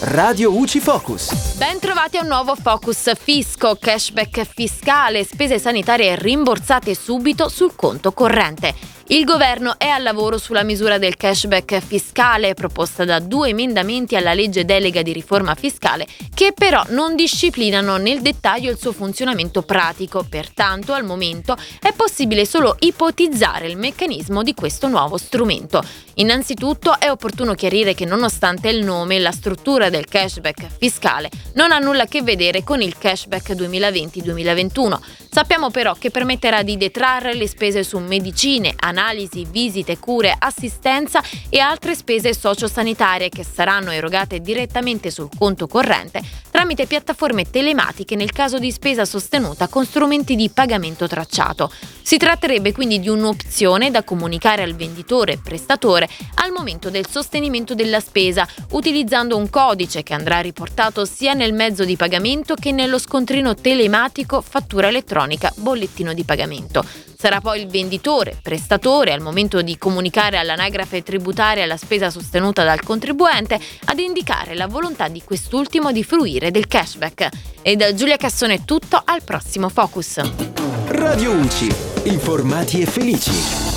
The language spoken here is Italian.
Radio UCI Focus. Ben trovati a un nuovo Focus Fisco, cashback fiscale, spese sanitarie rimborsate subito sul conto corrente. Il governo è al lavoro sulla misura del cashback fiscale proposta da due emendamenti alla legge delega di riforma fiscale che però non disciplinano nel dettaglio il suo funzionamento pratico, pertanto al momento è possibile solo ipotizzare il meccanismo di questo nuovo strumento. Innanzitutto è opportuno chiarire che nonostante il nome, la struttura del cashback fiscale non ha nulla a che vedere con il cashback 2020-2021. Sappiamo però che permetterà di detrarre le spese su medicine, analisi, visite, cure, assistenza e altre spese sociosanitarie che saranno erogate direttamente sul conto corrente tramite piattaforme telematiche nel caso di spesa sostenuta con strumenti di pagamento tracciato. Si tratterebbe quindi di un'opzione da comunicare al venditore prestatore al momento del sostenimento della spesa, utilizzando un codice che andrà riportato sia nel mezzo di pagamento che nello scontrino telematico fattura elettronica bollettino di pagamento. Sarà poi il venditore, prestatore, al momento di comunicare all'anagrafe tributaria la spesa sostenuta dal contribuente, ad indicare la volontà di quest'ultimo di fruire del cashback. E da Giulia Cassone è tutto, al prossimo Focus. Radio UCI. Informati e felici.